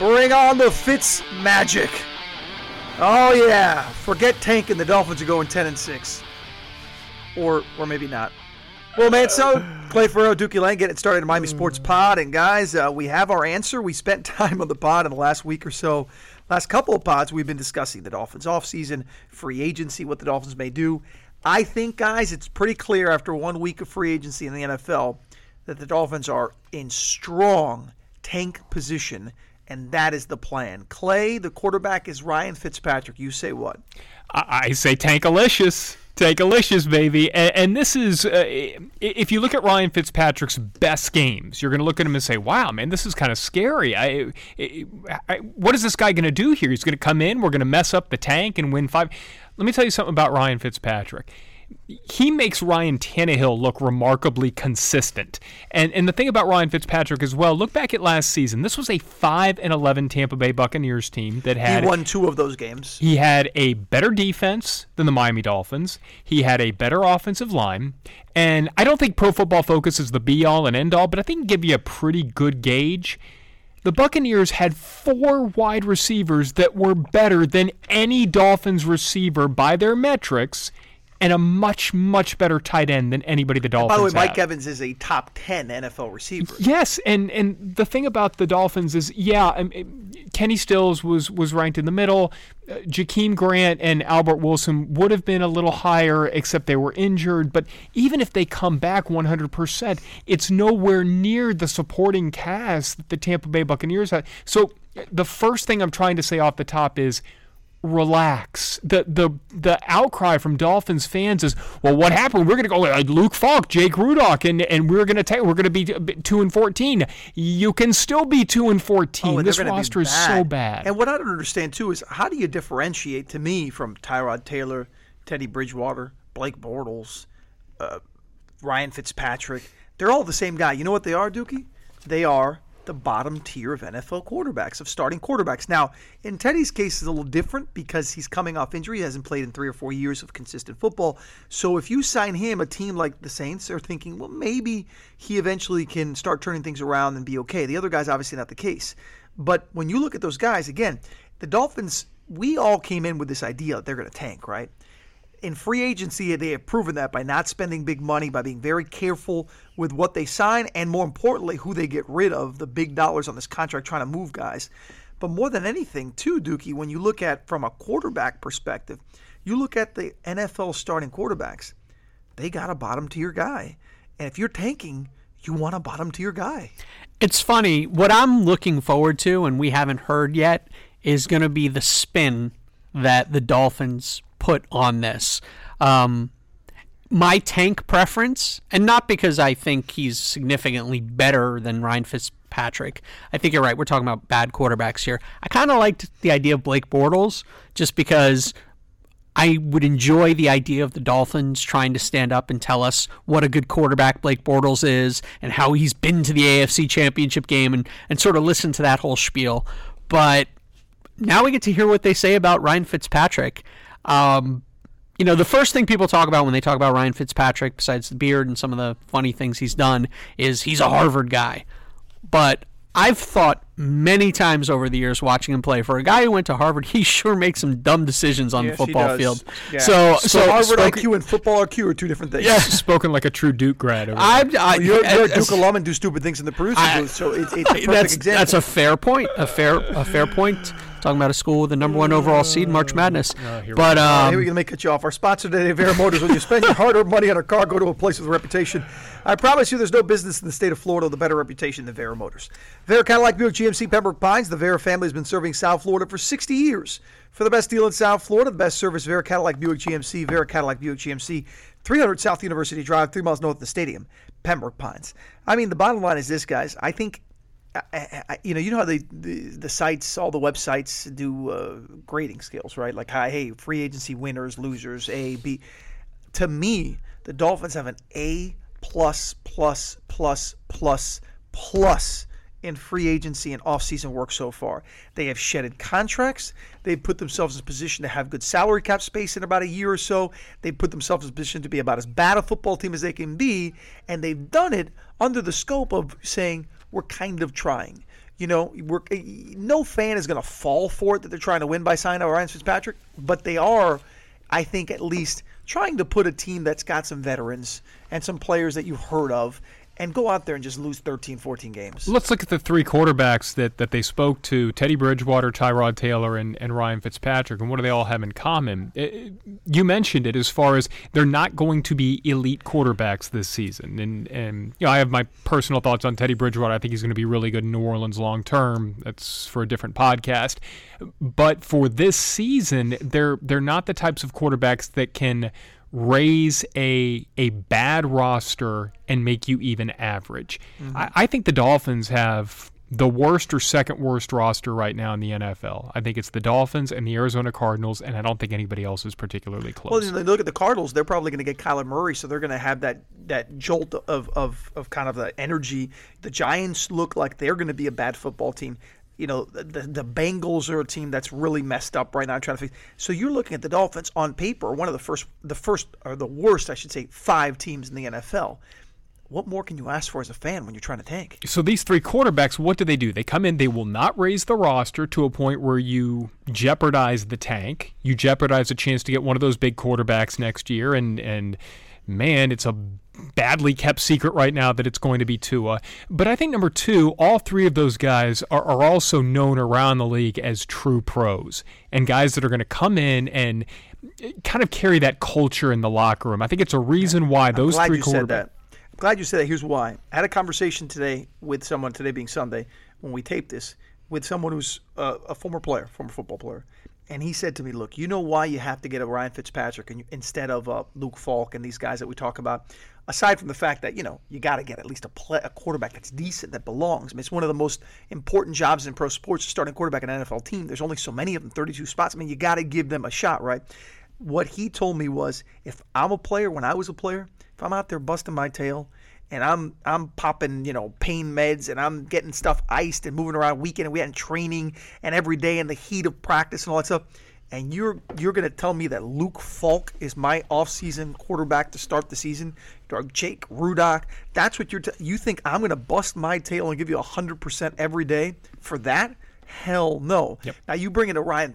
Bring on the Fitz magic. Oh yeah, forget tanking. The Dolphins are going 10 and 6, or or maybe not. Well, man, so Clay Ferraro, Dookie Lane, getting started in Miami Sports Pod, and guys, uh, we have our answer. We spent time on the pod in the last week or so. Last couple of pods, we've been discussing the Dolphins offseason, free agency, what the Dolphins may do. I think, guys, it's pretty clear after one week of free agency in the NFL that the Dolphins are in strong tank position, and that is the plan. Clay, the quarterback, is Ryan Fitzpatrick. You say what? I, I say tankalicious. Tankalicious, baby. And, and this is, uh, if you look at Ryan Fitzpatrick's best games, you're going to look at him and say, wow, man, this is kind of scary. I, I, I, what is this guy going to do here? He's going to come in, we're going to mess up the tank and win five. Let me tell you something about Ryan Fitzpatrick he makes Ryan Tannehill look remarkably consistent. And and the thing about Ryan Fitzpatrick as well, look back at last season. This was a 5 and 11 Tampa Bay Buccaneers team that had He won two of those games. He had a better defense than the Miami Dolphins. He had a better offensive line. And I don't think Pro Football Focus is the be all and end all, but I think give you a pretty good gauge. The Buccaneers had four wide receivers that were better than any Dolphins receiver by their metrics and a much much better tight end than anybody the Dolphins. Have. By the way, Mike have. Evans is a top ten NFL receiver. Yes, and and the thing about the Dolphins is, yeah, Kenny Stills was was ranked in the middle. Uh, Jakeem Grant and Albert Wilson would have been a little higher, except they were injured. But even if they come back 100%, it's nowhere near the supporting cast that the Tampa Bay Buccaneers had. So the first thing I'm trying to say off the top is relax. The the the outcry from Dolphins fans is, well, what happened? We're going to go like Luke Falk, Jake Rudock, and and we're going to take we're going to be two and fourteen. You can still be two and fourteen. Oh, this roster is so bad. And what I don't understand too is how do you differentiate to me from Tyrod Taylor, Teddy Bridgewater, Blake Bortles, uh, Ryan Fitzpatrick? They're all the same guy. You know what they are, Dookie? They are the bottom tier of NFL quarterbacks, of starting quarterbacks. Now, in Teddy's case, it's a little different because he's coming off injury. He hasn't played in three or four years of consistent football. So if you sign him, a team like the Saints are thinking, well, maybe he eventually can start turning things around and be okay. The other guy's obviously not the case. But when you look at those guys, again, the Dolphins, we all came in with this idea that they're going to tank, right? In free agency, they have proven that by not spending big money, by being very careful with what they sign, and more importantly, who they get rid of, the big dollars on this contract trying to move guys. But more than anything, too, Dookie, when you look at from a quarterback perspective, you look at the NFL starting quarterbacks, they got a bottom tier guy. And if you're tanking, you want a bottom tier guy. It's funny. What I'm looking forward to, and we haven't heard yet, is going to be the spin that the Dolphins put on this. Um, my tank preference, and not because I think he's significantly better than Ryan Fitzpatrick. I think you're right. We're talking about bad quarterbacks here. I kind of liked the idea of Blake Bortles just because I would enjoy the idea of the Dolphins trying to stand up and tell us what a good quarterback Blake Bortles is and how he's been to the AFC Championship game and, and sort of listen to that whole spiel. But now we get to hear what they say about Ryan Fitzpatrick. Um, you know, the first thing people talk about when they talk about Ryan Fitzpatrick, besides the beard and some of the funny things he's done, is he's a Harvard guy. But I've thought many times over the years watching him play. For a guy who went to Harvard, he sure makes some dumb decisions on yes, the football field. Yeah. So, so, so Harvard spoken, IQ and football IQ are two different things. Yeah, spoken like a true Duke grad. Over I, there. I, well, you're, you're a Duke alum and do stupid things in the producer I- booth, so it's, it's a perfect that's example. that's a fair point. A fair a fair point. Talking about a school with the number one overall seed, March Madness. here we but Uh, um, here we're going to make cut you off. Our sponsor today, Vera Motors. When you spend your hard-earned money on a car, go to a place with a reputation. I promise you, there's no business in the state of Florida with a better reputation than Vera Motors. They're kind of like Buick GMC Pembroke Pines. The Vera family has been serving South Florida for 60 years. For the best deal in South Florida, the best service, Vera Cadillac Buick GMC. Vera Cadillac Buick GMC, 300 South University Drive, three miles north of the stadium, Pembroke Pines. I mean, the bottom line is this, guys. I think I, I, you know, you know how the, the the sites, all the websites do uh, grading scales, right? Like, hey, free agency winners, losers, A, B. To me, the Dolphins have an A plus plus plus plus plus in free agency and offseason work so far. They have shedded contracts. They've put themselves in a position to have good salary cap space in about a year or so. They've put themselves in a position to be about as bad a football team as they can be. And they've done it under the scope of saying, we're kind of trying. You know, we're, eh, no fan is going to fall for it that they're trying to win by signing Ryan Fitzpatrick, but they are, I think, at least trying to put a team that's got some veterans and some players that you've heard of and go out there and just lose 13, 14 games. Let's look at the three quarterbacks that, that they spoke to Teddy Bridgewater, Tyrod Taylor, and, and Ryan Fitzpatrick. And what do they all have in common? It, you mentioned it as far as they're not going to be elite quarterbacks this season. And, and you know, I have my personal thoughts on Teddy Bridgewater. I think he's going to be really good in New Orleans long term. That's for a different podcast. But for this season, they're they're not the types of quarterbacks that can raise a a bad roster and make you even average. Mm-hmm. I, I, think the Dolphins have the worst or second worst roster right now in the NFL. I think it's the Dolphins and the Arizona Cardinals, and I don't think anybody else is particularly close. Well, look at the Cardinals; they're probably going to get Kyler Murray, so they're going to have that that jolt of, of of kind of the energy. The Giants look like they're going to be a bad football team you know, the, the Bengals are a team that's really messed up right now trying to fix. So you're looking at the Dolphins on paper, one of the first, the first or the worst, I should say, five teams in the NFL. What more can you ask for as a fan when you're trying to tank? So these three quarterbacks, what do they do? They come in, they will not raise the roster to a point where you jeopardize the tank. You jeopardize a chance to get one of those big quarterbacks next year, and and man, it's a badly kept secret right now that it's going to be Tua. But I think number two, all three of those guys are, are also known around the league as true pros and guys that are going to come in and kind of carry that culture in the locker room. I think it's a reason why those I'm glad three you said that. I'm glad you said that. Here's why. I had a conversation today with someone, today being Sunday, when we taped this, with someone who's a, a former player, former football player and he said to me, "Look, you know why you have to get a Ryan Fitzpatrick you, instead of uh, Luke Falk and these guys that we talk about aside from the fact that you know you got to get at least a, play, a quarterback that's decent that belongs. I mean, it's one of the most important jobs in pro sports. Starting quarterback in an NFL team. There's only so many of them, 32 spots. I mean, you got to give them a shot, right? What he told me was, if I'm a player, when I was a player, if I'm out there busting my tail and I'm I'm popping you know pain meds and I'm getting stuff iced and moving around weekend and we had training and every day in the heat of practice and all that stuff and you're you're going to tell me that Luke Falk is my offseason quarterback to start the season, or Jake Rudock, that's what you're t- you think I'm going to bust my tail and give you 100% every day for that? Hell no. Yep. Now you bring in a Ryan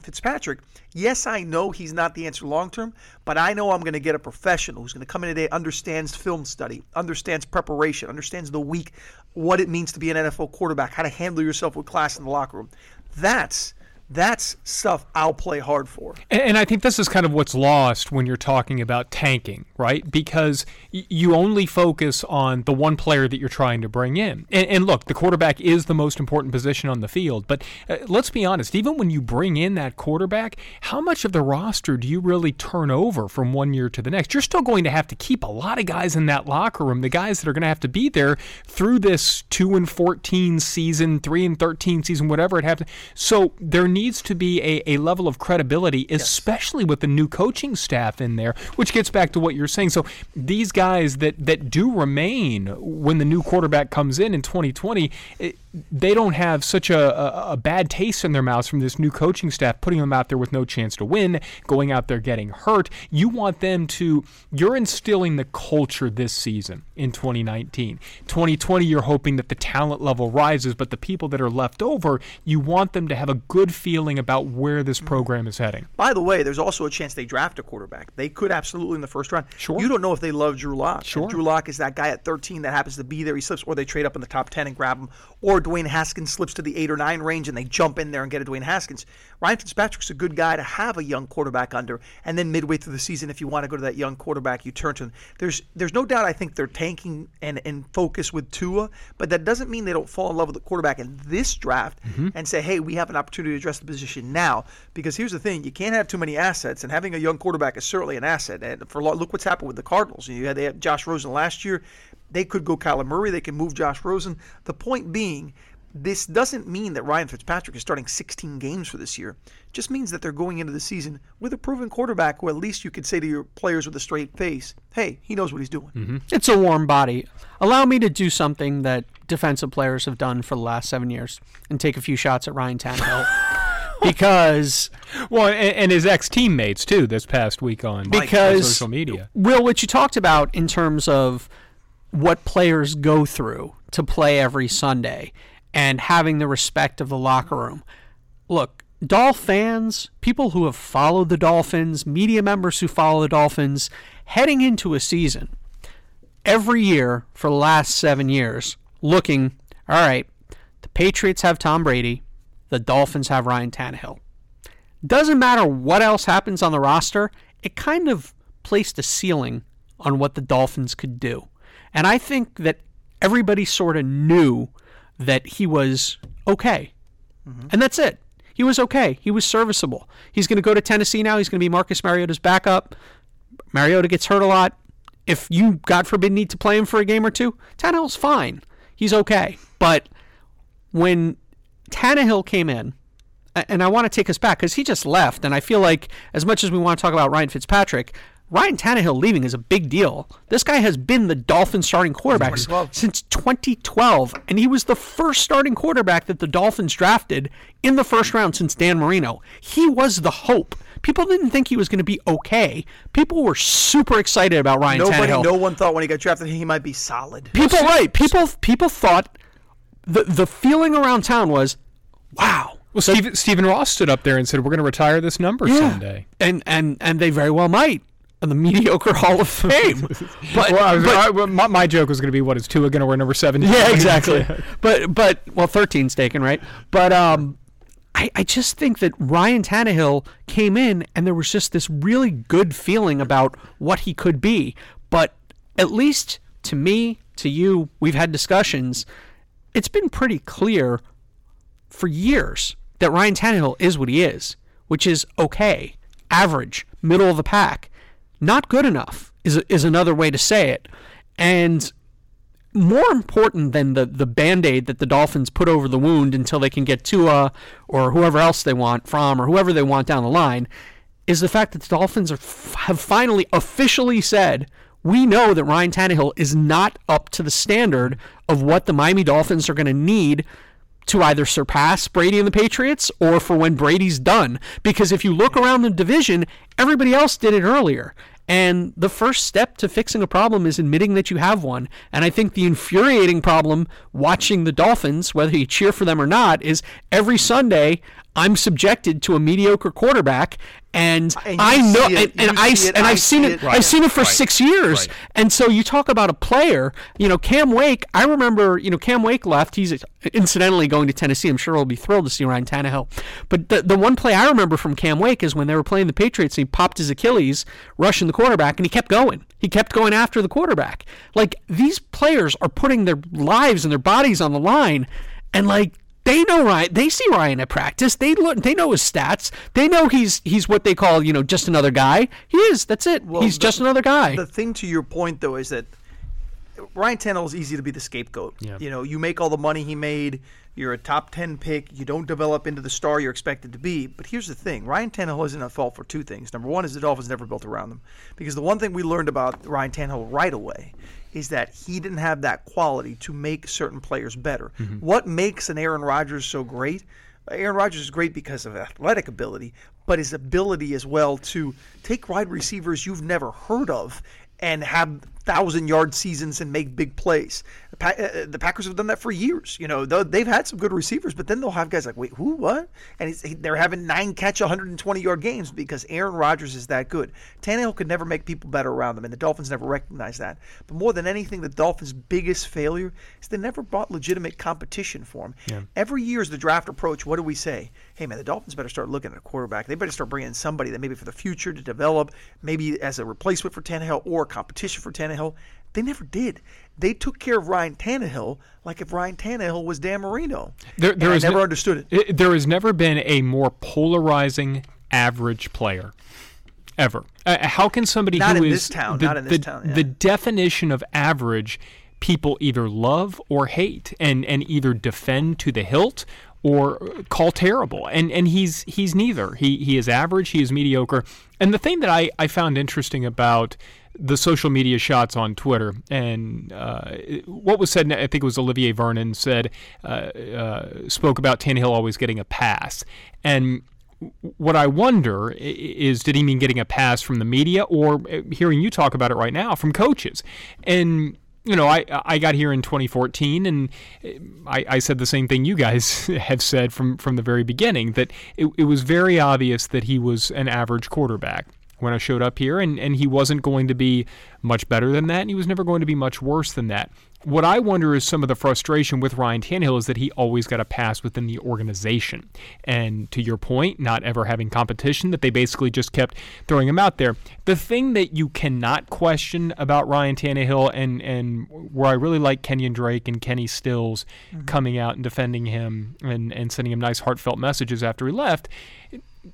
Fitzpatrick. Yes, I know he's not the answer long term, but I know I'm going to get a professional who's going to come in today, understands film study, understands preparation, understands the week, what it means to be an NFL quarterback, how to handle yourself with class in the locker room. That's that's stuff I'll play hard for. And, I think this is kind of what's lost when you're talking about tanking, right? Because you only focus on the one player that you're trying to bring in. And, and look, the quarterback is the most important position on the field. But uh, let's be honest, even when you bring in that quarterback, how much of the roster do you really turn over from one year to the next? You're still going to have to keep a lot of guys in that locker room, the guys that are going to have to be there through this 2 and 14 season, 3 and 13 season, whatever it happens. So there needs to be a, a level of credibility, especially yes. with the new coaching staff in there, which gets back to what you're saying. So these guys that, that do remain when the new quarterback comes in in 2020, it, they don't have such a, a, a, bad taste in their mouths from this new coaching staff, putting them out there with no chance to win, going out there getting hurt. You want them to, you're instilling the culture this season in 2019. 2020, you're hoping that the talent level rises, but the people that are left over, you want them to have a good feeling about where this mm-hmm. program is heading. By the way, there's also a chance they draft a quarterback. They could absolutely in the first round. Sure. You don't know if they love Drew Lock. Sure. Drew Lock is that guy at 13 that happens to be there. He slips, or they trade up in the top 10 and grab him, or Dwayne Haskins slips to the eight or nine range and they jump in there and get a Dwayne Haskins. Ryan Fitzpatrick's a good guy to have a young quarterback under, and then midway through the season, if you want to go to that young quarterback, you turn to him. There's there's no doubt I think they're tanking and, and focus with Tua, but that doesn't mean they don't fall in love with the quarterback in this draft mm-hmm. and say, hey, we have an opportunity to address the position now. Because here's the thing, you can't have too many assets, and having a young quarterback is certainly an asset. And for look what's happened with the Cardinals. You had they had Josh Rosen last year. They could go Kyler Murray. They can move Josh Rosen. The point being this doesn't mean that Ryan Fitzpatrick is starting 16 games for this year. It just means that they're going into the season with a proven quarterback who at least you could say to your players with a straight face, hey, he knows what he's doing. Mm-hmm. It's a warm body. Allow me to do something that defensive players have done for the last seven years and take a few shots at Ryan Tannehill. because well, and, and his ex teammates too. This past week on because social media. Will, what you talked about in terms of what players go through to play every Sunday and having the respect of the locker room. Look, Doll fans, people who have followed the Dolphins, media members who follow the Dolphins, heading into a season every year for the last seven years, looking, all right, the Patriots have Tom Brady, the Dolphins have Ryan Tannehill. Doesn't matter what else happens on the roster, it kind of placed a ceiling on what the Dolphins could do. And I think that everybody sort of knew that he was okay. Mm-hmm. And that's it. He was okay. He was serviceable. He's going to go to Tennessee now. He's going to be Marcus Mariota's backup. Mariota gets hurt a lot. If you, God forbid, need to play him for a game or two, Tannehill's fine. He's okay. But when Tannehill came in, and I want to take us back because he just left, and I feel like as much as we want to talk about Ryan Fitzpatrick, Ryan Tannehill leaving is a big deal. This guy has been the Dolphins starting quarterback 2012. since 2012, and he was the first starting quarterback that the Dolphins drafted in the first round since Dan Marino. He was the hope. People didn't think he was going to be okay. People were super excited about Ryan Nobody, Tannehill. no one thought when he got drafted he might be solid. People, right? People, people thought the the feeling around town was, wow. Well, Stephen, Stephen Ross stood up there and said, "We're going to retire this number someday." and and and they very well might in the mediocre Hall of Fame. but, Well, I was, but- I- my, my joke was going to be, "What is Tua going to wear number 17? yeah, exactly. but but well, 13's taken, right? But um, I I just think that Ryan Tannehill came in and there was just this really good feeling about what he could be. But at least to me, to you, we've had discussions. It's been pretty clear for years that Ryan Tannehill is what he is, which is okay, average, middle of the pack. Not good enough is is another way to say it. And more important than the the band-aid that the Dolphins put over the wound until they can get Tua or whoever else they want from or whoever they want down the line is the fact that the Dolphins are, have finally officially said we know that Ryan Tannehill is not up to the standard of what the Miami Dolphins are going to need to either surpass Brady and the Patriots or for when Brady's done. Because if you look around the division, everybody else did it earlier. And the first step to fixing a problem is admitting that you have one. And I think the infuriating problem watching the Dolphins, whether you cheer for them or not, is every Sunday I'm subjected to a mediocre quarterback. And, And I know, see it, and, and you I see it, and I I've seen see it. it. I've seen it for Right. six years. Right. And so you talk about a player, you know, Cam Wake. I remember, you know, Cam Wake left. He's incidentally going to Tennessee. I'm sure he'll be thrilled to see Ryan Tannehill. But the, the one play I remember from Cam Wake is when they were playing the Patriots. He popped his Achilles, rushing the quarterback, and he kept going. He kept going after the quarterback. Like these players are putting their lives and their bodies on the line, and like they know Ryan. They see Ryan at practice. They look. They know his stats. They know he's he's what they call you know just another guy. He is. That's it. Well, he's the- just another guy. The thing to your point, though, is that Ryan Tannehill is easy to be the scapegoat. Yeah. You know, you make all the money he made. You're a top ten pick. You don't develop into the star you're expected to be. But here's the thing: Ryan Tannehill isn't at fault for two things. Number one is the Dolphins never built around him, because the one thing we learned about Ryan Tannehill right away is that he didn't have that quality to make certain players better. Mm-hmm. What makes an Aaron Rodgers so great? Aaron Rodgers is great because of athletic ability, but his ability as well to take wide receivers you've never heard of and have thousand yard seasons and make big plays. The, uh, the Packers have done that for years. You know, they've had some good receivers, but then they'll have guys like, wait, who, what? And he's, he, they're having nine catch, 120 yard games because Aaron Rodgers is that good. Tannehill could never make people better around them, and the Dolphins never recognized that. But more than anything, the Dolphins' biggest failure is they never brought legitimate competition for him. Every year as the draft approach, what do we say? Hey, man, the Dolphins better start looking at a quarterback. They better start bringing in somebody that maybe for the future to develop, maybe as a replacement for Tannehill or competition for Tannehill. They never did. They took care of Ryan Tannehill like if Ryan Tannehill was Dan Marino. There, there I never no- understood it. it- There has never been a more polarizing average player ever. Uh, how can somebody who is. Not who in is this town, the, not in this the, town, yeah. the definition of average people either love or hate and and either defend to the hilt or call terrible and and he's he's neither he he is average he is mediocre and the thing that I I found interesting about the social media shots on Twitter. And uh, what was said I think it was Olivier Vernon said uh, uh, spoke about Tannehill always getting a pass. And what I wonder is did he mean getting a pass from the media or uh, hearing you talk about it right now from coaches? And you know, I I got here in 2014, and I, I said the same thing you guys have said from from the very beginning that it, it was very obvious that he was an average quarterback when I showed up here, and, and he wasn't going to be much better than that, and he was never going to be much worse than that. What I wonder is some of the frustration with Ryan Tannehill is that he always got a pass within the organization. And to your point, not ever having competition, that they basically just kept throwing him out there. The thing that you cannot question about Ryan Tannehill and, and where I really like Kenyan Drake and Kenny Stills mm-hmm. coming out and defending him and, and sending him nice heartfelt messages after he left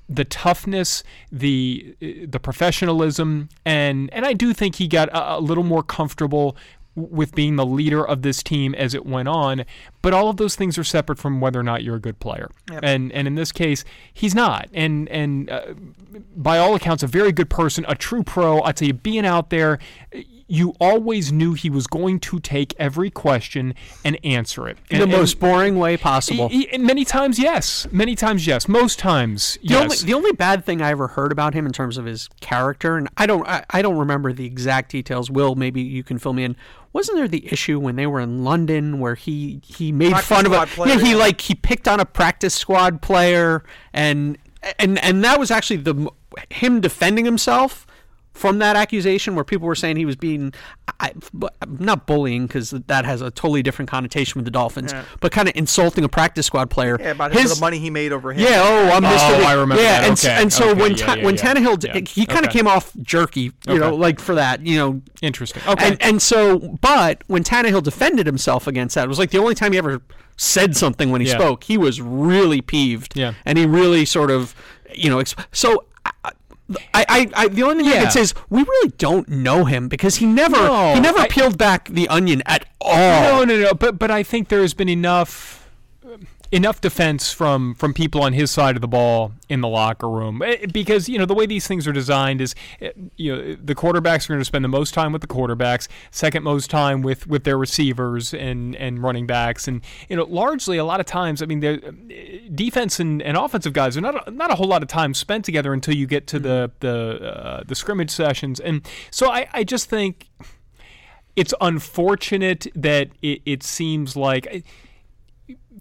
the toughness, the the professionalism, and and I do think he got a, a little more comfortable with being the leader of this team as it went on. But all of those things are separate from whether or not you're a good player. Yep. And and in this case, he's not. And and uh, by all accounts, a very good person, a true pro. I'd say being out there, you always knew he was going to take every question and answer it in and, the most boring way possible. He, he, many times, yes. Many times, yes. Most times, the yes. Only, the only bad thing I ever heard about him in terms of his character, and I don't, I, I don't remember the exact details. Will, maybe you can fill me in. Wasn't there the issue when they were in London where he he made practice fun of a player, yeah he like he picked on a practice squad player and and and that was actually the him defending himself from that accusation where people were saying he was being I, not bullying because that has a totally different connotation with the Dolphins, yeah. but kind of insulting a practice squad player. Yeah, about his, the money he made over him. Yeah, oh, I'm Mr. Oh, I remember yeah, that. And, okay. and so okay. when yeah, ta- yeah, when yeah. Tannehill, yeah. he kind of okay. came off jerky, you okay. know, like for that, you know. Interesting. Okay. And, and so, but when Tannehill defended himself against that, it was like the only time he ever said something when he Yeah. spoke. He was really peeved. Yeah. And he really sort of, you know, exp- so. I, I, I, the only thing I Yeah. can say is we really don't know him because he never No, he never I- peeled back the onion at all. No, no, no. But but I think there's been enough enough defense from from people on his side of the ball in the locker room. Eh, because you know the way these things are designed is eh, you know the quarterbacks are going to spend the most time with the quarterbacks second most time with with their receivers and and running backs. And you know largely a lot of times I mean the eh, defense and, and offensive guys are not a, not a whole lot of time spent together until you get to the the uh, the scrimmage sessions. And so I I just think it's unfortunate that it, it seems like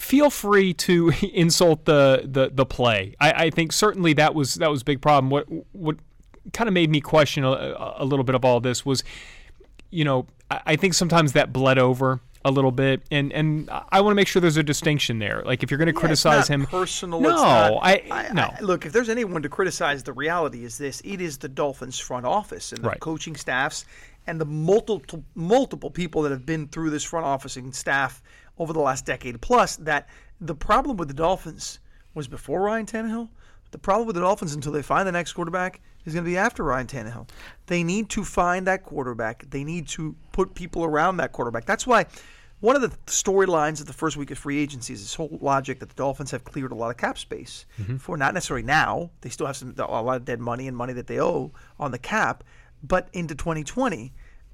feel free to insult the the, the play. I, I think certainly that was that was a big problem. What what kind of made me question a, a little bit of all this was, you know, I, I think sometimes that bled over a little bit, and and I want to make sure there's a distinction there. Like if you're going to Yeah, criticize him, Personal. no, not, I, no. look, if there's anyone to criticize, the reality is this: it is the Dolphins front office and the Right. coaching staffs and the multiple multiple people that have been through this front office and staff over the last decade plus. That the problem with the Dolphins was before Ryan Tannehill. The problem with the Dolphins until they find the next quarterback is going to be after Ryan Tannehill. They need to find that quarterback. They need to put people around that quarterback. That's why one of the storylines of the first week of free agency is this whole logic that the Dolphins have cleared a lot of cap space for not necessarily now. They still have some a lot of dead money and money that they owe on the cap, but into 2020,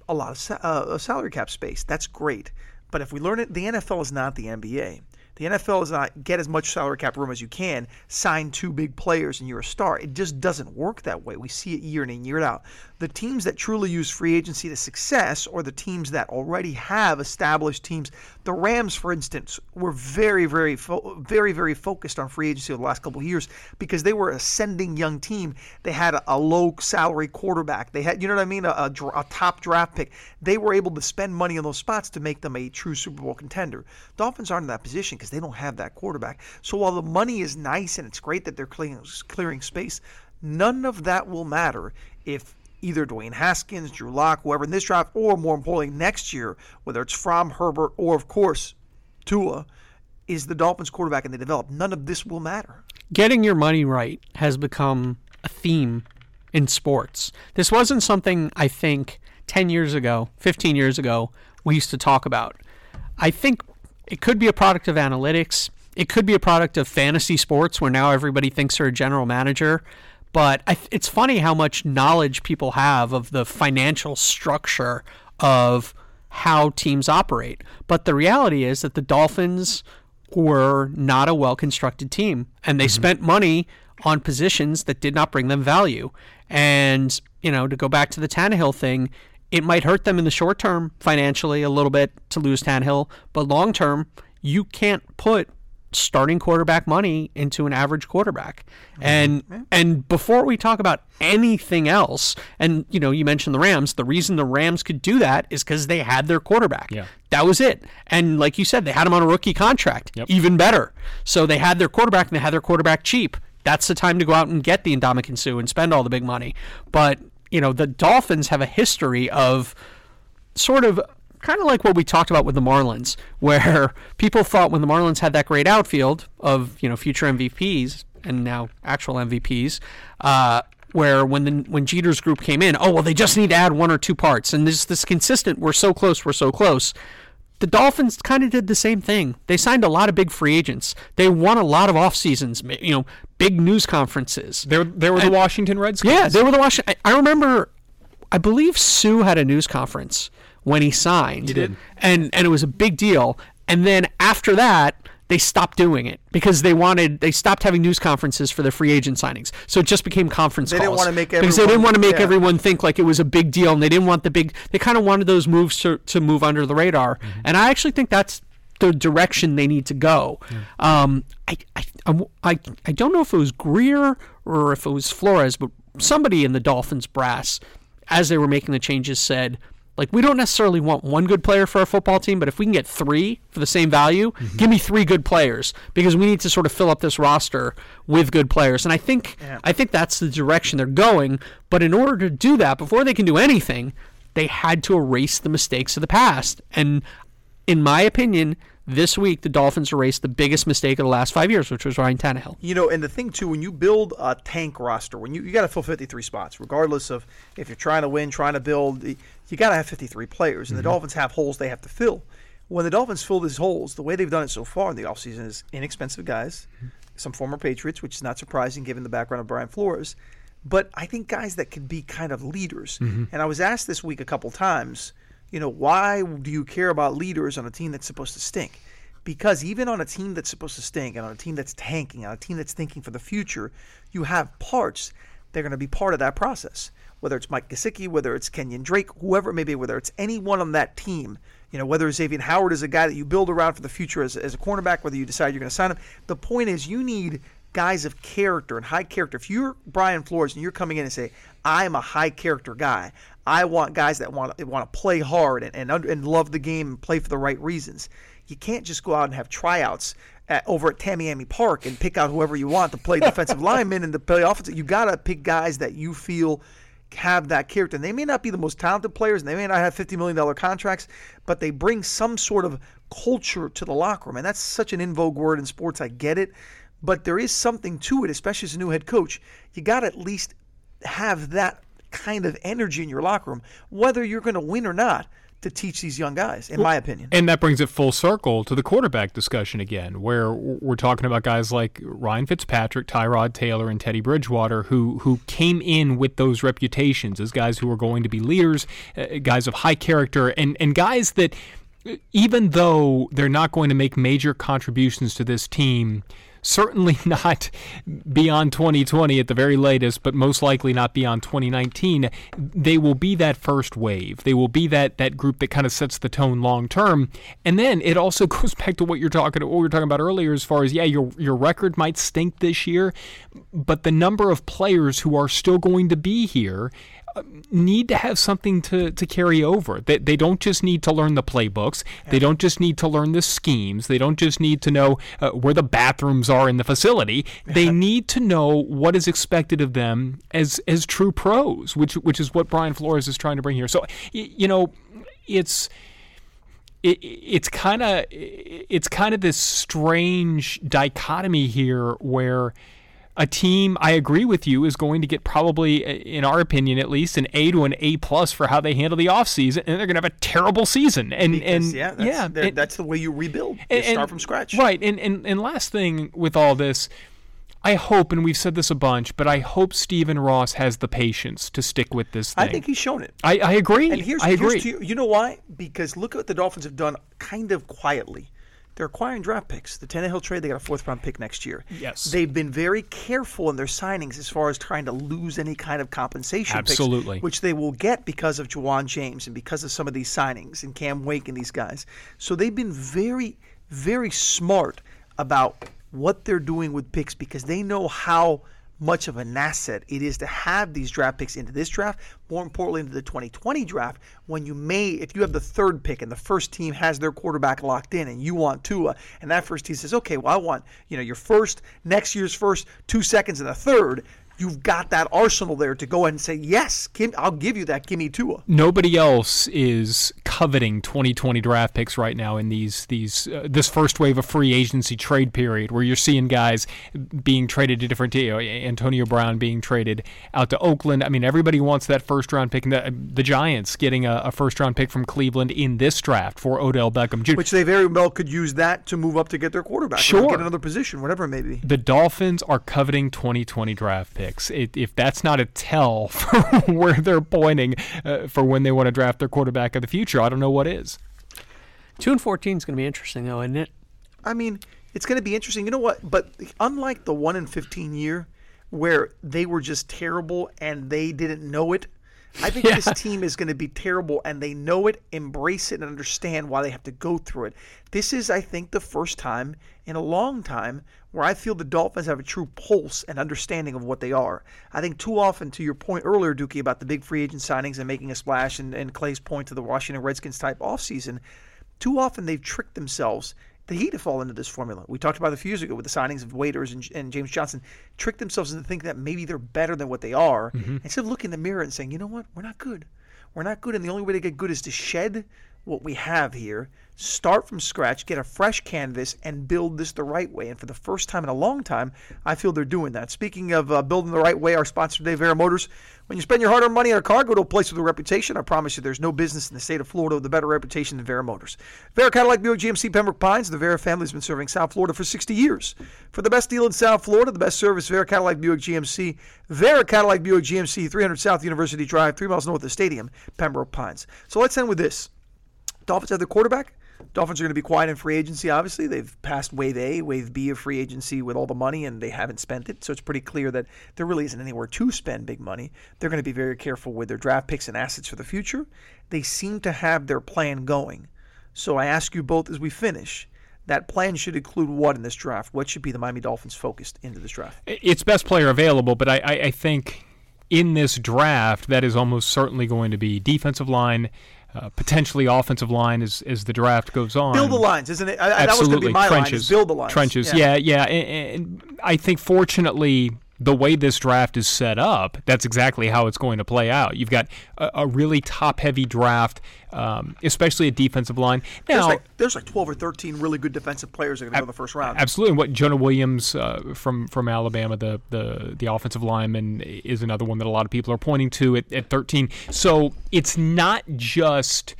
a lot of sa- uh, salary cap space. That's great. But if we learn it, the NFL is not the NBA. The NFL is not get as much salary cap room as you can, sign two big players, and you're a star. It just doesn't work that way. We see it year in and year out. The teams that truly use free agency to success, or the teams that already have established teams, the Rams, for instance, were very, very, fo- very, very focused on free agency over the last couple of years because they were ascending young team. They had a, a low salary quarterback. They had, you know what I mean, a, a, a top draft pick. They were able to spend money on those spots to make them a true Super Bowl contender. Dolphins aren't in that position because they don't have that quarterback. So while the money is nice and it's great that they're clearing, clearing space, none of that will matter if either Dwayne Haskins, Drew Lock, whoever in this draft, or more importantly next year, whether it's from Herbert or of course Tua, is the Dolphins quarterback and they develop. None of this will matter. getting your money right has become a theme in sports. This wasn't something I think 10 years ago, 15 years ago, we used to talk about. I think it could be a product of analytics. It could be a product of fantasy sports where now everybody thinks they're a general manager. But I, it's funny how much knowledge people have of the financial structure of how teams operate. But the reality is that the Dolphins were not a well constructed team and they mm-hmm. spent money on positions that did not bring them value. And, you know, to go back to the Tannehill thing, it might hurt them in the short term financially a little bit to lose Tannehill, but long term, you can't put starting quarterback money into an average quarterback. Mm-hmm. And and before we talk about anything else, and you know, you mentioned the Rams, the reason the Rams could do that is cuz they had their quarterback. Yeah. That was it. And like you said, they had him on a rookie contract. Yep. Even better. So they had their quarterback and they had their quarterback cheap. That's the time to go out and get the Ndamukong Suh and spend all the big money. But, you know, the Dolphins have a history of sort of kind of like what we talked about with the Marlins, where people thought when the Marlins had that great outfield of you know future MVPs and now actual MVPs, uh, where when the when Jeter's group came in, oh well, they just need to add one or two parts, and this this consistent. We're so close. We're so close. The Dolphins kind of did the same thing. They signed a lot of big free agents. They won a lot of off seasons, you know, big news conferences. There, there were the Washington Redskins. Yeah, they were the Washington. I, I remember, I believe Suh had a news conference when he signed. He did. and and it was a big deal. And then after that, they stopped doing it because they wanted they stopped having news conferences for the free agent signings. So it just became conference They didn't calls wanna make because they didn't want to make yeah. everyone think like it was a big deal, and they didn't want the big. They kind of wanted those moves to to move under the radar, Mm-hmm. and I actually think that's the direction they need to go. Um, I, I, I, I don't know if it was Grier or if it was Flores, but somebody in the Dolphins brass, as they were making the changes, said, like, we don't necessarily want one good player for our football team, but if we can get three for the same value, mm-hmm. give me three good players because we need to sort of fill up this roster with good players. And I think I think that's the direction they're going. But in order to do that, before they can do anything, they had to erase the mistakes of the past. And in my opinion, this week the Dolphins erased the biggest mistake of the last five years, which was Ryan Tannehill. You know, and the thing too, when you build a tank roster, when you you got to fill 53 spots, regardless of if you're trying to win, trying to build, you got to have 53 players, and the mm-hmm. Dolphins have holes they have to fill. When the Dolphins fill these holes, the way they've done it so far in the offseason is inexpensive guys, mm-hmm. some former Patriots, which is not surprising given the background of Brian Flores, but I think guys that could be kind of leaders. Mm-hmm. And I was asked this week a couple times, you know, why do you care about leaders on a team that's supposed to stink? Because even on a team that's supposed to stink and on a team that's tanking, on a team that's thinking for the future, you have parts that are going to be part of that process. Whether it's Mike Gesicki, whether it's Kenyan Drake, whoever it may be, whether it's anyone on that team, you know, whether Xavier Howard is a guy that you build around for the future as, as a cornerback, whether you decide you're going to sign him. The point is, you need guys of character and high character. If you're Brian Flores and you're coming in and say, "I'm a high character guy. I want guys that want to, want to play hard and and, under, and love the game and play for the right reasons." You can't just go out and have tryouts at, over at Tamiami Park and pick out whoever you want to play defensive lineman and to play offensive. You got to pick guys that you feel have that character. And they may not be the most talented players and they may not have $50 million contracts, but they bring some sort of culture to the locker room. And that's such an in vogue word in sports. I get it. But there is something to it, especially as a new head coach. You got to at least have that kind of energy in your locker room, whether you're going to win or not, to teach these young guys, in my opinion. And that brings it full circle to the quarterback discussion again, where we're talking about guys like Ryan Fitzpatrick, Tyrod Taylor, and Teddy Bridgewater, who who came in with those reputations as guys who were going to be leaders, uh, guys of high character, and and guys that even though they're not going to make major contributions to this team, certainly not beyond 2020 at the very latest, but most likely not beyond 2019, they will be that first wave. They will be that that group that kind of sets the tone long term. And then it also goes back to what you're talking what we were talking about earlier as far as yeah, your your record might stink this year, but the number of players who are still going to be here need to have something to, to carry over. They, they don't just need to learn the playbooks. They don't just need to learn the schemes. They don't just need to know uh, where the bathrooms are in the facility. They need to know what is expected of them as as true pros, which which is what Brian Flores is trying to bring here. So you know, it's it, it's kind of it's kind of this strange dichotomy here where a team I agree with you is going to get probably in our opinion at least an A to an A plus for how they handle the offseason and they're going to have a terrible season and Because, and yeah, that's, yeah and- that's the way you rebuild. You and- start and- from scratch. Right. And, and and last thing with all this, I hope, and we've said this a bunch, but I hope Stephen Ross has the patience to stick with this thing. I think he's shown it. I, I agree. And here's, I agree. here's you, you know why? Because look at what the Dolphins have done kind of quietly. They're acquiring draft picks. The Tannehill trade, they got a fourth round pick next year. Yes. They've been very careful in their signings as far as trying to lose any kind of compensation picks, Absolutely. which they will get because of Ja'Wuan James and because of some of these signings and Cam Wake and these guys. So they've been very, very smart about what they're doing with picks because they know how much of an asset it is to have these draft picks into this draft. More importantly, into the 2020 draft, when you may, if you have the third pick and the first team has their quarterback locked in and you want Tua, and that first team says, okay, well, I want, you know, your first, next year's first, two seconds, and a third. You've got that arsenal there to go ahead and say, yes, Kim, I'll give you that. Me Tua. Nobody else is coveting 2020 draft picks right now in these these uh, this first wave of free agency trade period where you're seeing guys being traded to different you know, Antonio Brown being traded out to Oakland. I mean, everybody wants that first round pick, and the, the Giants getting a, a first round pick from Cleveland in this draft for Odell Beckham Jr. Which they very well could use that to move up to get their quarterback. or Sure. Get another position, whatever it may be. the Dolphins are coveting 2020 draft picks. It, if that's not a tell for where they're pointing uh, for when they want to draft their quarterback of the future, I don't know what is. Two and fourteen is going to be interesting, though, isn't it? I mean, it's going to be interesting. You know what? But unlike the one and fifteen year, where they were just terrible and they didn't know it, I think this team is going to be terrible and they know it, embrace it, and understand why they have to go through it. This is, I think, the first time in a long time where I feel the Dolphins have a true pulse and understanding of what they are. I think too often, to your point earlier, Dookie, about the big free agent signings and making a splash, and, and Clay's point to the Washington Redskins type offseason, too often they've tricked themselves. The Heat have fallen into this formula. We talked about it a few years ago with the signings of Waiters and, and James Johnson. Tricked themselves into thinking that maybe they're better than what they are. Mm-hmm. Instead of looking in the mirror and saying, you know what, we're not good. We're not good. And the only way to get good is to shed what we have here, start from scratch, get a fresh canvas, and build this the right way. And for the first time in a long time, I feel they're doing that. Speaking of uh, building the right way, our sponsor today, Vera Motors. When you spend your hard-earned money on a car, go to a place with a reputation. I promise you, there's no business in the state of Florida with a better reputation than Vera Motors. Vera Cadillac Buick GMC Pembroke Pines. The Vera family has been serving South Florida for 60 years. For the best deal in South Florida, the best service, Vera Cadillac Buick GMC. Vera Cadillac Buick GMC, 300 South University Drive, three miles north of the stadium, Pembroke Pines. So let's end with this. Dolphins have the quarterback. Dolphins are going to be quiet in free agency, obviously. They've passed wave A, wave B of free agency with all the money, and they haven't spent it. So it's pretty clear that there really isn't anywhere to spend big money. They're going to be very careful with their draft picks and assets for the future. They seem to have their plan going. So I ask you both as we finish that plan should include what in this draft? What should be the Miami Dolphins focused into this draft? It's best player available, but I, I, I think in this draft, that is almost certainly going to be defensive line, uh, potentially offensive line as, as the draft goes on. Build the lines, isn't it? I, I- that was going to Absolutely, be my trenches. line. Build the lines. Trenches, yeah, yeah. And, and I think fortunately, the way this draft is set up, that's exactly how it's going to play out. You've got a, a really top-heavy draft, um, especially a defensive line. There's Now, like there's like 12 or 13 really good defensive players that are going to go in the first round. Absolutely. And what Jonah Williams uh, from from Alabama, the, the the offensive lineman, is another one that a lot of people are pointing to at, at 13. So it's not just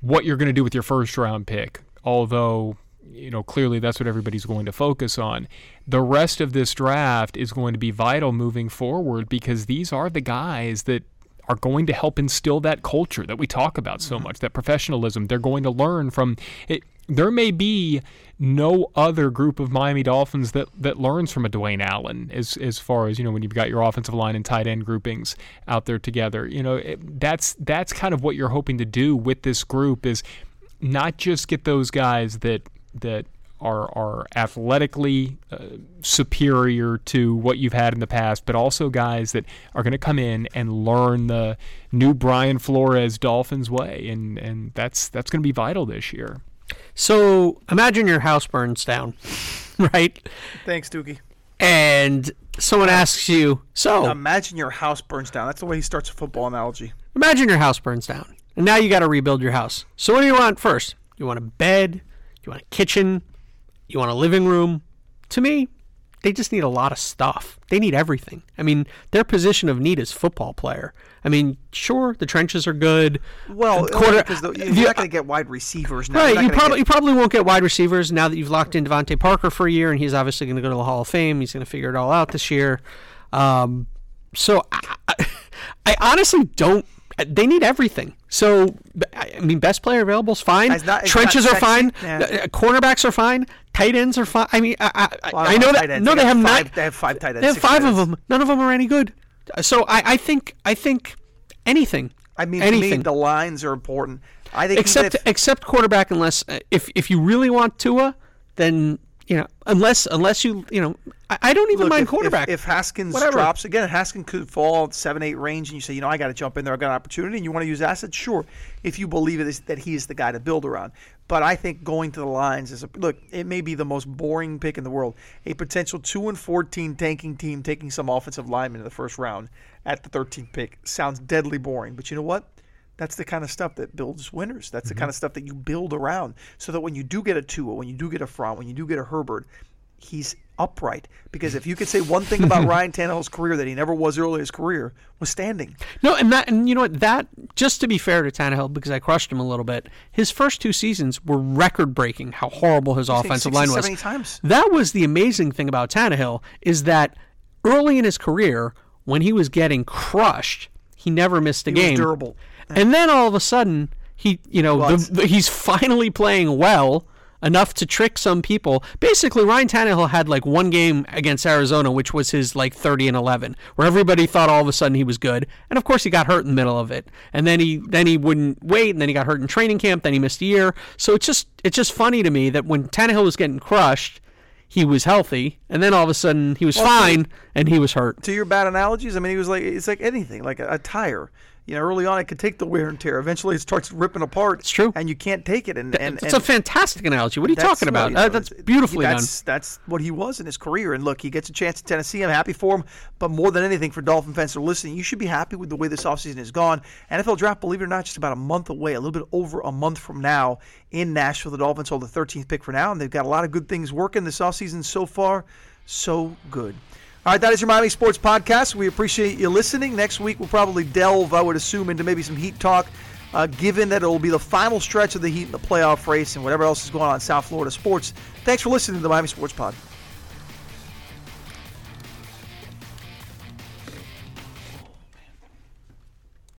what you're going to do with your first round pick, although you know clearly that's what everybody's going to focus on. The rest of this draft is going to be vital moving forward because these are the guys that are going to help instill that culture that we talk about so mm-hmm. much, that professionalism. They're going to learn from it. There may be no other group of Miami Dolphins that, that learns from a Dwayne Allen as as far as you know when you've got your offensive line and tight end groupings out there together. You know it, that's that's kind of what you're hoping to do with this group is not just get those guys that that are are athletically uh, superior to what you've had in the past, but also guys that are going to come in and learn the new Brian Flores Dolphins way, and and that's that's going to be vital this year. So imagine your house burns down, right? Thanks, Dookie. And someone asks you, so Imagine your house burns down. That's the way he starts a football analogy. imagine your house burns down. And now you got to rebuild your house. So what do you want first? You want a bed? You want a kitchen? You want a living room? To me, they just need a lot of stuff. They need everything. I mean, their position of need is football player. I mean, sure, the trenches are good. Well, Quarter- because the, you're the- not going to get wide receivers now. Right, you probably get- you probably won't get wide receivers now that you've locked in DeVante Parker for a year, and he's obviously going to go to the Hall of Fame. He's going to figure it all out this year. Um, so I, I, I honestly don't. They need everything. So I mean, best player available is fine. Not- Trenches are fine. Yeah. Uh, Cornerbacks are fine. Tight ends are fine. I mean, I, I, Well, I know that. ends. No, They they have five- not. they have five tight ends, They have five of them. None of them are any good. So I, I think I think anything. I mean, anything. me, the lines are important. I think except if, except quarterback unless uh, if if you really want Tua, then you know unless unless you you know I, I don't even Look, mind if, quarterback. If, if Haskins Whatever. drops again, Haskins could fall seven, eight range, and you say, you know, I got to jump in there. I got an opportunity, and you want to use assets. Sure, if you believe it is, that he is the guy to build around. But I think going to the lines is a look. It may be the most boring pick in the world. A potential two and fourteen tanking team taking some offensive lineman in the first round at the 13th pick sounds deadly boring. But you know what? That's the kind of stuff that builds winners. That's the mm-hmm. kind of stuff that you build around, so that when you do get a Tua, when you do get a Fromm, when you do get a Herbert, he's upright. Because if you could say one thing about Ryan Tannehill's career that he never was early in his career, was standing. No, and that and you know what that just to be fair to Tannehill because I crushed him a little bit. His first two seasons were record breaking. How horrible his offensive line was. times. That was the amazing thing about Tannehill is that early in his career when he was getting crushed, he never missed a was game. durable. And then all of a sudden, he you know the, the, he's finally playing well enough to trick some people. Basically, Ryan Tannehill had like one game against Arizona, which was his like 30 and 11, where everybody thought all of a sudden he was good, and of course he got hurt in the middle of it, and then he then he wouldn't wait, and then he got hurt in training camp, then he missed a year. So it's just it's just funny to me that when Tannehill was getting crushed. He was healthy, and then all of a sudden he was fine, and he was hurt. To your bad analogies, I mean, he was like it's like anything, like a, a tire. You know, early on it could take the wear and tear. Eventually, it starts ripping apart. It's true. and you can't take it. And and, it's a fantastic analogy. What are you talking about? you Uh, that's beautifully done. that's, That's what he was in his career. And look, he gets a chance in Tennessee. I'm happy for him. But more than anything, for Dolphin fans who are listening, you should be happy with the way this offseason has gone. NFL draft, believe it or not, just about a month away, a little bit over a month from now in Nashville. The Dolphins hold the 13th pick for now, and they've got a lot of good things working this offseason so far. So good. All right, that is your Miami Sports Podcast. We appreciate you listening. Next week, we'll probably delve, I would assume, into maybe some Heat talk, uh, given that it will be the final stretch of the Heat in the playoff race and whatever else is going on in South Florida sports. Thanks for listening to the Miami Sports Pod.